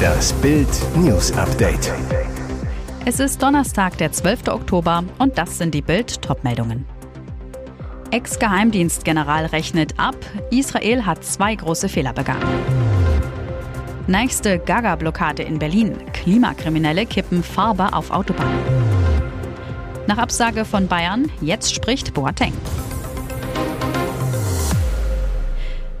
Das Bild News Update. Es ist Donnerstag, der 12. Oktober und das sind die Bild Topmeldungen. Ex-Geheimdienstgeneral rechnet ab, Israel hat zwei große Fehler begangen. Nächste Gaga-Blockade in Berlin. Klimakriminelle kippen Farbe auf Autobahn. Nach Absage von Bayern, jetzt spricht Boateng.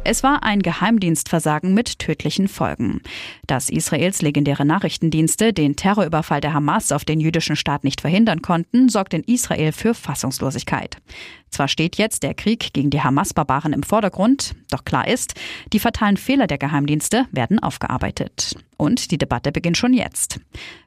Es war ein Geheimdienstversagen mit tödlichen Folgen. Dass Israels legendäre Nachrichtendienste den Terrorüberfall der Hamas auf den jüdischen Staat nicht verhindern konnten, sorgt in Israel für Fassungslosigkeit. Zwar steht jetzt der Krieg gegen die Hamas-Barbaren im Vordergrund, doch klar ist, die fatalen Fehler der Geheimdienste werden aufgearbeitet. Und die Debatte beginnt schon jetzt.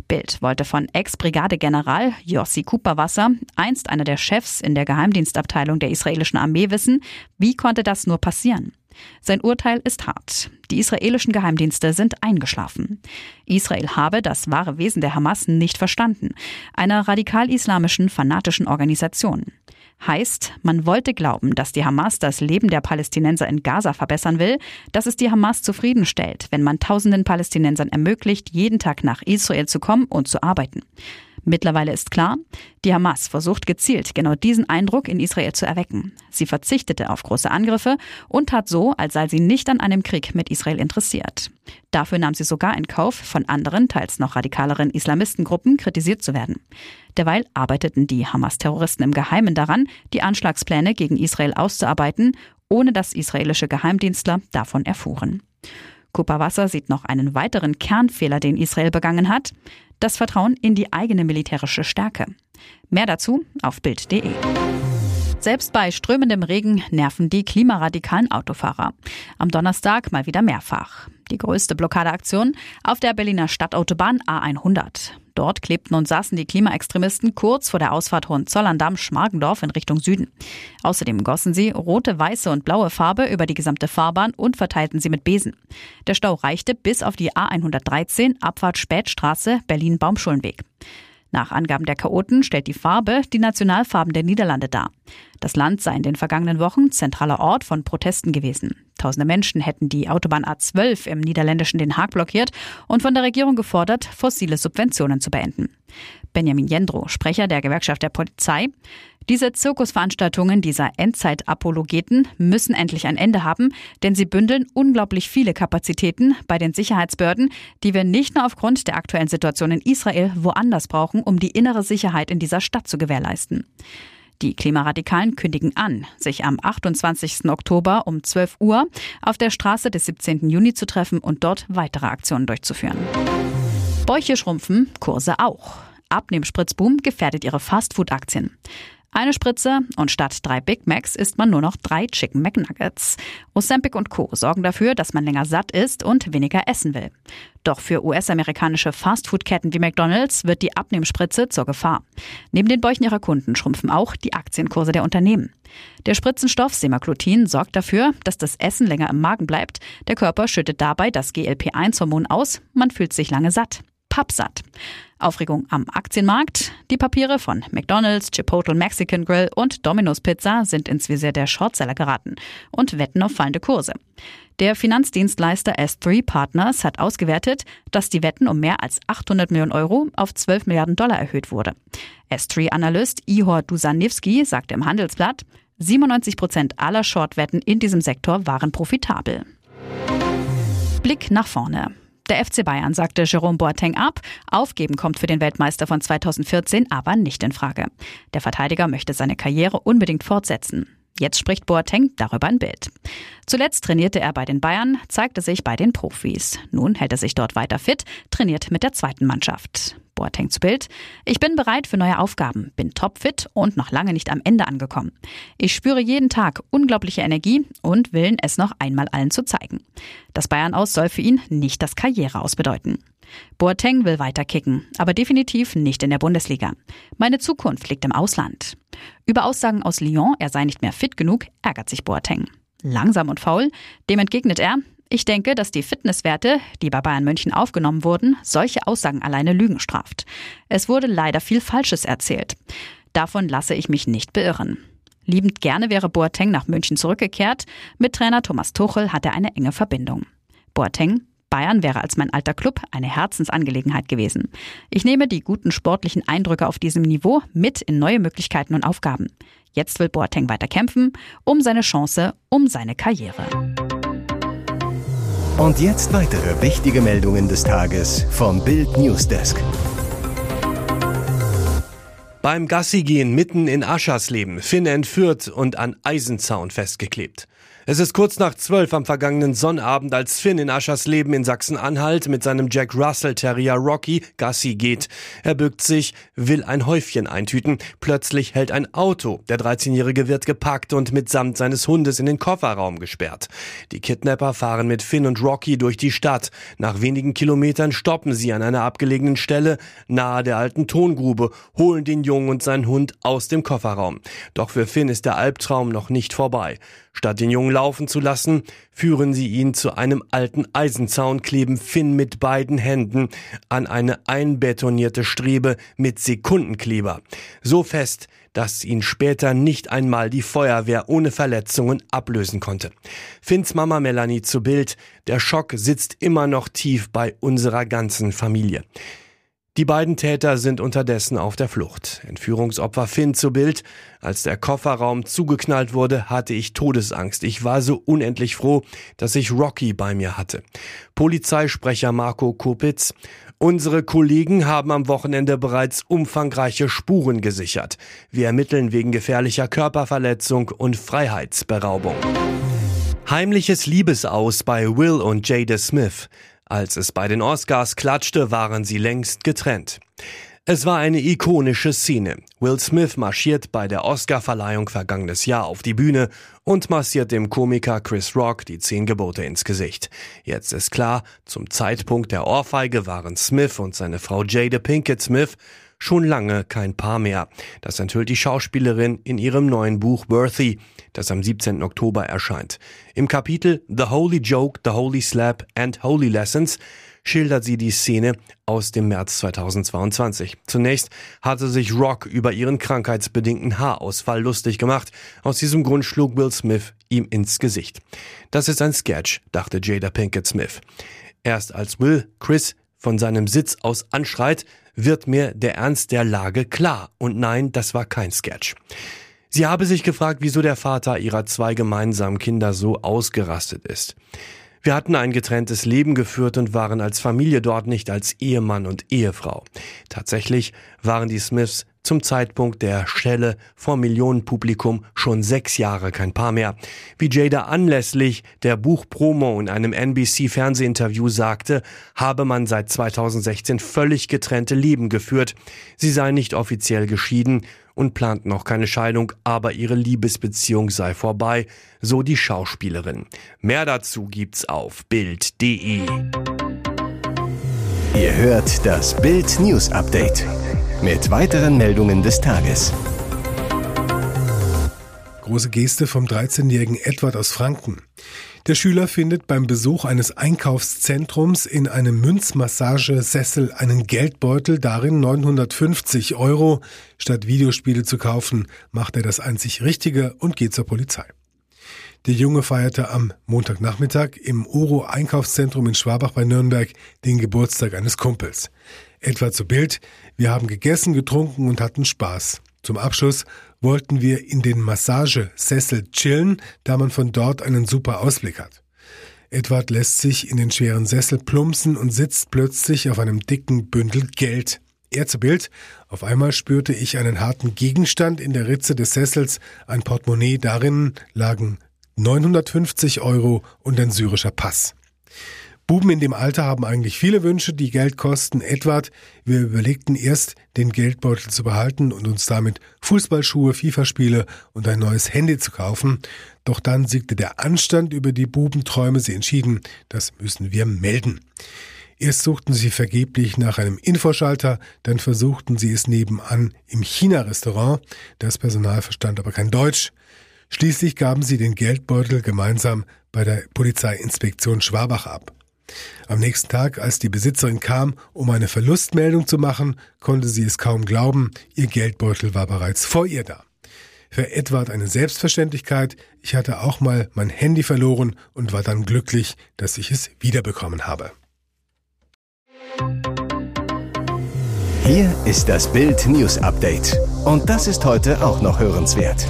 Bild wollte von Ex-Brigadegeneral Yossi Kupperwasser, einst einer der Chefs in der Geheimdienstabteilung der israelischen Armee, wissen, wie konnte das nur passieren? Sein Urteil ist hart. Die israelischen Geheimdienste sind eingeschlafen. Israel habe das wahre Wesen der Hamas nicht verstanden, einer radikal-islamischen fanatischen Organisation. Heißt, man wollte glauben, dass die Hamas das Leben der Palästinenser in Gaza verbessern will, dass es die Hamas zufriedenstellt, wenn man tausenden Palästinensern ermöglicht, jeden Tag nach Israel zu kommen und zu arbeiten. Mittlerweile ist klar, die Hamas versucht gezielt genau diesen Eindruck in Israel zu erwecken. Sie verzichtete auf große Angriffe und tat so, als sei sie nicht an einem Krieg mit Israel interessiert. Dafür nahm sie sogar in Kauf, von anderen, teils noch radikaleren Islamistengruppen kritisiert zu werden. Derweil arbeiteten die Hamas-Terroristen im Geheimen daran, die Anschlagspläne gegen Israel auszuarbeiten, ohne dass israelische Geheimdienstler davon erfuhren. Kupperwasser sieht noch einen weiteren Kernfehler, den Israel begangen hat das Vertrauen in die eigene militärische Stärke. Mehr dazu auf Bild.de. Selbst bei strömendem Regen nerven die klimaradikalen Autofahrer. Am Donnerstag mal wieder mehrfach. Die größte Blockadeaktion auf der Berliner Stadtautobahn A100. Dort klebten und saßen die Klimaextremisten kurz vor der Ausfahrt Hohenzollern-Damm-Schmargendorf in Richtung Süden. Außerdem gossen sie rote, weiße und blaue Farbe über die gesamte Fahrbahn und verteilten sie mit Besen. Der Stau reichte bis auf die A113 Abfahrt Spätstraße Berlin-Baumschulenweg. Nach Angaben der Chaoten stellt die Farbe die Nationalfarben der Niederlande dar. Das Land sei in den vergangenen Wochen zentraler Ort von Protesten gewesen. Tausende Menschen hätten die Autobahn A12 im niederländischen Den Haag blockiert und von der Regierung gefordert, fossile Subventionen zu beenden. Benjamin Jendro, Sprecher der Gewerkschaft der Polizei. Diese Zirkusveranstaltungen dieser Endzeit-Apologeten müssen endlich ein Ende haben, denn sie bündeln unglaublich viele Kapazitäten bei den Sicherheitsbehörden, die wir nicht nur aufgrund der aktuellen Situation in Israel woanders brauchen, um die innere Sicherheit in dieser Stadt zu gewährleisten. Die Klimaradikalen kündigen an, sich am 28. Oktober um 12 Uhr auf der Straße des 17. Juni zu treffen und dort weitere Aktionen durchzuführen. Bäuche schrumpfen, Kurse auch. Abnehmspritzboom gefährdet ihre Fastfood-Aktien. Eine Spritze und statt drei Big Macs isst man nur noch drei Chicken McNuggets. Ozempic und Co. sorgen dafür, dass man länger satt ist und weniger essen will. Doch für US-amerikanische Fastfood-Ketten wie McDonald's wird die Abnehmspritze zur Gefahr. Neben den Bäuchen ihrer Kunden schrumpfen auch die Aktienkurse der Unternehmen. Der Spritzenstoff Semaglutinin sorgt dafür, dass das Essen länger im Magen bleibt. Der Körper schüttet dabei das GLP-1-Hormon aus. Man fühlt sich lange satt pappsatt. Aufregung am Aktienmarkt. Die Papiere von McDonald's, Chipotle Mexican Grill und Domino's Pizza sind ins Visier der Shortseller geraten und wetten auf fallende Kurse. Der Finanzdienstleister S3 Partners hat ausgewertet, dass die Wetten um mehr als 800 Millionen Euro auf 12 Milliarden Dollar erhöht wurde. S3-Analyst Ihor Dusanewski sagte im Handelsblatt, 97 Prozent aller Shortwetten in diesem Sektor waren profitabel. Blick nach vorne. Der FC Bayern sagte Jerome Boateng ab. Aufgeben kommt für den Weltmeister von 2014 aber nicht in Frage. Der Verteidiger möchte seine Karriere unbedingt fortsetzen. Jetzt spricht Boateng darüber ein Bild. Zuletzt trainierte er bei den Bayern, zeigte sich bei den Profis. Nun hält er sich dort weiter fit, trainiert mit der zweiten Mannschaft. Boateng zu Bild. Ich bin bereit für neue Aufgaben, bin topfit und noch lange nicht am Ende angekommen. Ich spüre jeden Tag unglaubliche Energie und Willen, es noch einmal allen zu zeigen. Das Bayern aus soll für ihn nicht das Karriere aus bedeuten. Boateng will weiter kicken, aber definitiv nicht in der Bundesliga. Meine Zukunft liegt im Ausland. Über Aussagen aus Lyon, er sei nicht mehr fit genug, ärgert sich Boateng. Langsam und faul, dem entgegnet er, ich denke, dass die Fitnesswerte, die bei Bayern München aufgenommen wurden, solche Aussagen alleine Lügen straft. Es wurde leider viel Falsches erzählt. Davon lasse ich mich nicht beirren. Liebend gerne wäre Boateng nach München zurückgekehrt. Mit Trainer Thomas Tuchel hat er eine enge Verbindung. Boateng, Bayern wäre als mein alter Club eine Herzensangelegenheit gewesen. Ich nehme die guten sportlichen Eindrücke auf diesem Niveau mit in neue Möglichkeiten und Aufgaben. Jetzt will Boateng weiter kämpfen, um seine Chance, um seine Karriere. Und jetzt weitere wichtige Meldungen des Tages vom Bild Newsdesk. Beim Gassigehen mitten in Aschersleben, Finn entführt und an Eisenzaun festgeklebt. Es ist kurz nach zwölf am vergangenen Sonnabend, als Finn in Aschersleben in Sachsen-Anhalt mit seinem Jack Russell Terrier Rocky Gassi geht. Er bückt sich, will ein Häufchen eintüten. Plötzlich hält ein Auto. Der 13-Jährige wird gepackt und mitsamt seines Hundes in den Kofferraum gesperrt. Die Kidnapper fahren mit Finn und Rocky durch die Stadt. Nach wenigen Kilometern stoppen sie an einer abgelegenen Stelle nahe der alten Tongrube, holen den Jungen und seinen Hund aus dem Kofferraum. Doch für Finn ist der Albtraum noch nicht vorbei. Statt den Jungen laufen zu lassen, führen sie ihn zu einem alten Eisenzaun, kleben Finn mit beiden Händen an eine einbetonierte Strebe mit Sekundenkleber. So fest, dass ihn später nicht einmal die Feuerwehr ohne Verletzungen ablösen konnte. Finns Mama Melanie zu Bild, der Schock sitzt immer noch tief bei unserer ganzen Familie. Die beiden Täter sind unterdessen auf der Flucht. Entführungsopfer Finn zu Bild. Als der Kofferraum zugeknallt wurde, hatte ich Todesangst. Ich war so unendlich froh, dass ich Rocky bei mir hatte. Polizeisprecher Marco Kopitz. Unsere Kollegen haben am Wochenende bereits umfangreiche Spuren gesichert. Wir ermitteln wegen gefährlicher Körperverletzung und Freiheitsberaubung. Heimliches Liebesaus bei Will und Jada Smith. Als es bei den Oscars klatschte, waren sie längst getrennt. Es war eine ikonische Szene. Will Smith marschiert bei der Oscarverleihung vergangenes Jahr auf die Bühne und massiert dem Komiker Chris Rock die zehn Gebote ins Gesicht. Jetzt ist klar, zum Zeitpunkt der Ohrfeige waren Smith und seine Frau Jada Pinkett Smith schon lange kein Paar mehr. Das enthüllt die Schauspielerin in ihrem neuen Buch Worthy, das am 17. Oktober erscheint. Im Kapitel The Holy Joke, The Holy Slap and Holy Lessons schildert sie die Szene aus dem März 2022. Zunächst hatte sich Rock über ihren krankheitsbedingten Haarausfall lustig gemacht. Aus diesem Grund schlug Will Smith ihm ins Gesicht. Das ist ein Sketch, dachte Jada Pinkett Smith. Erst als Will Chris von seinem Sitz aus anschreit, wird mir der Ernst der Lage klar. Und nein, das war kein Sketch. Sie habe sich gefragt, wieso der Vater ihrer zwei gemeinsamen Kinder so ausgerastet ist. Wir hatten ein getrenntes Leben geführt und waren als Familie dort nicht als Ehemann und Ehefrau. Tatsächlich waren die Smiths zum Zeitpunkt der Stelle vor Millionenpublikum schon sechs Jahre kein Paar mehr. Wie Jada anlässlich der Buchpromo in einem NBC-Fernsehinterview sagte, habe man seit 2016 völlig getrennte Leben geführt. Sie sei nicht offiziell geschieden und plant noch keine Scheidung, aber ihre Liebesbeziehung sei vorbei, so die Schauspielerin. Mehr dazu gibt's auf Bild.de. Ihr hört das Bild News Update mit weiteren Meldungen des Tages. Große Geste vom 13-jährigen Edward aus Franken. Der Schüler findet beim Besuch eines Einkaufszentrums in einem Münzmassagesessel einen Geldbeutel, darin 950 Euro. Statt Videospiele zu kaufen, macht er das einzig Richtige und geht zur Polizei. Der Junge feierte am Montagnachmittag im Oro Einkaufszentrum in Schwabach bei Nürnberg den Geburtstag eines Kumpels. Etwa zu Bild, wir haben gegessen, getrunken und hatten Spaß. Zum Abschluss wollten wir in den Massagesessel chillen, da man von dort einen super Ausblick hat. Edward lässt sich in den schweren Sessel plumpsen und sitzt plötzlich auf einem dicken Bündel Geld. Er zu Bild. Auf einmal spürte ich einen harten Gegenstand in der Ritze des Sessels, ein Portemonnaie, darin lagen 950 Euro und ein syrischer Pass. Buben in dem Alter haben eigentlich viele Wünsche, die Geld kosten. Edward, wir überlegten erst, den Geldbeutel zu behalten und uns damit Fußballschuhe, FIFA-Spiele und ein neues Handy zu kaufen. Doch dann siegte der Anstand über die Bubenträume. Sie entschieden, das müssen wir melden. Erst suchten sie vergeblich nach einem Infoschalter, dann versuchten sie es nebenan im China-Restaurant. Das Personal verstand aber kein Deutsch. Schließlich gaben sie den Geldbeutel gemeinsam bei der Polizeiinspektion Schwabach ab. Am nächsten Tag, als die Besitzerin kam, um eine Verlustmeldung zu machen, konnte sie es kaum glauben, ihr Geldbeutel war bereits vor ihr da. Für Edward eine Selbstverständlichkeit, ich hatte auch mal mein Handy verloren und war dann glücklich, dass ich es wiederbekommen habe. Hier ist das Bild News Update. Und das ist heute auch noch hörenswert.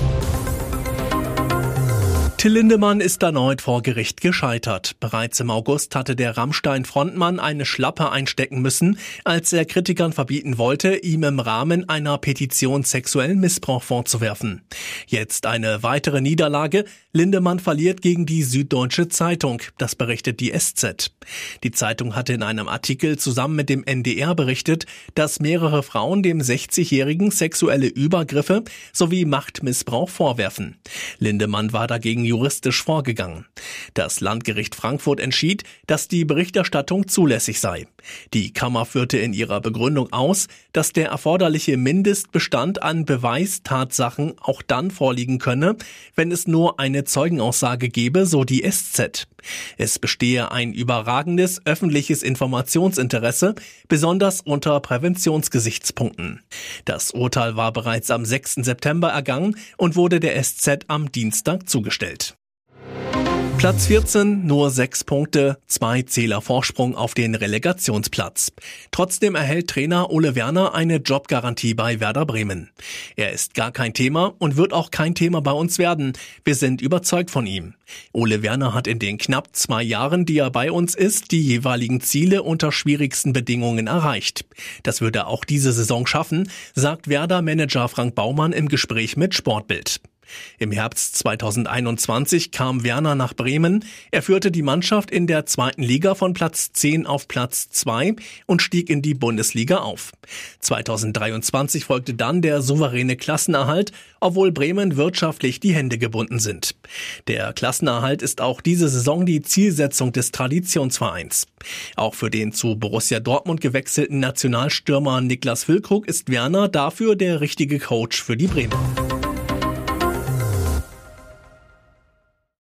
Till Lindemann ist erneut vor Gericht gescheitert. Bereits im August hatte der Rammstein-Frontmann eine Schlappe einstecken müssen, als er Kritikern verbieten wollte, ihm im Rahmen einer Petition sexuellen Missbrauch vorzuwerfen. Jetzt eine weitere Niederlage. Lindemann verliert gegen die Süddeutsche Zeitung. Das berichtet die SZ. Die Zeitung hatte in einem Artikel zusammen mit dem NDR berichtet, dass mehrere Frauen dem 60-Jährigen sexuelle Übergriffe sowie Machtmissbrauch vorwerfen. Lindemann war dagegen juristisch vorgegangen. Das Landgericht Frankfurt entschied, dass die Berichterstattung zulässig sei. Die Kammer führte in ihrer Begründung aus, dass der erforderliche Mindestbestand an Beweistatsachen auch dann vorliegen könne, wenn es nur eine Zeugenaussage gebe, so die SZ. Es bestehe ein überragendes öffentliches Informationsinteresse, besonders unter Präventionsgesichtspunkten. Das Urteil war bereits am 6. September ergangen und wurde der SZ am Dienstag zugestellt. Platz 14, nur sechs Punkte, zwei Zähler Vorsprung auf den Relegationsplatz. Trotzdem erhält Trainer Ole Werner eine Jobgarantie bei Werder Bremen. Er ist gar kein Thema und wird auch kein Thema bei uns werden. Wir sind überzeugt von ihm. Ole Werner hat in den knapp zwei Jahren, die er bei uns ist, die jeweiligen Ziele unter schwierigsten Bedingungen erreicht. Das würde er auch diese Saison schaffen, sagt Werder-Manager Frank Baumann im Gespräch mit Sportbild. Im Herbst 2021 kam Werner nach Bremen. Er führte die Mannschaft in der zweiten Liga von Platz 10 auf Platz 2 und stieg in die Bundesliga auf. 2023 folgte dann der souveräne Klassenerhalt, obwohl Bremen wirtschaftlich die Hände gebunden sind. Der Klassenerhalt ist auch diese Saison die Zielsetzung des Traditionsvereins. Auch für den zu Borussia Dortmund gewechselten Nationalstürmer Niklas Füllkrug ist Werner dafür der richtige Coach für die Bremer.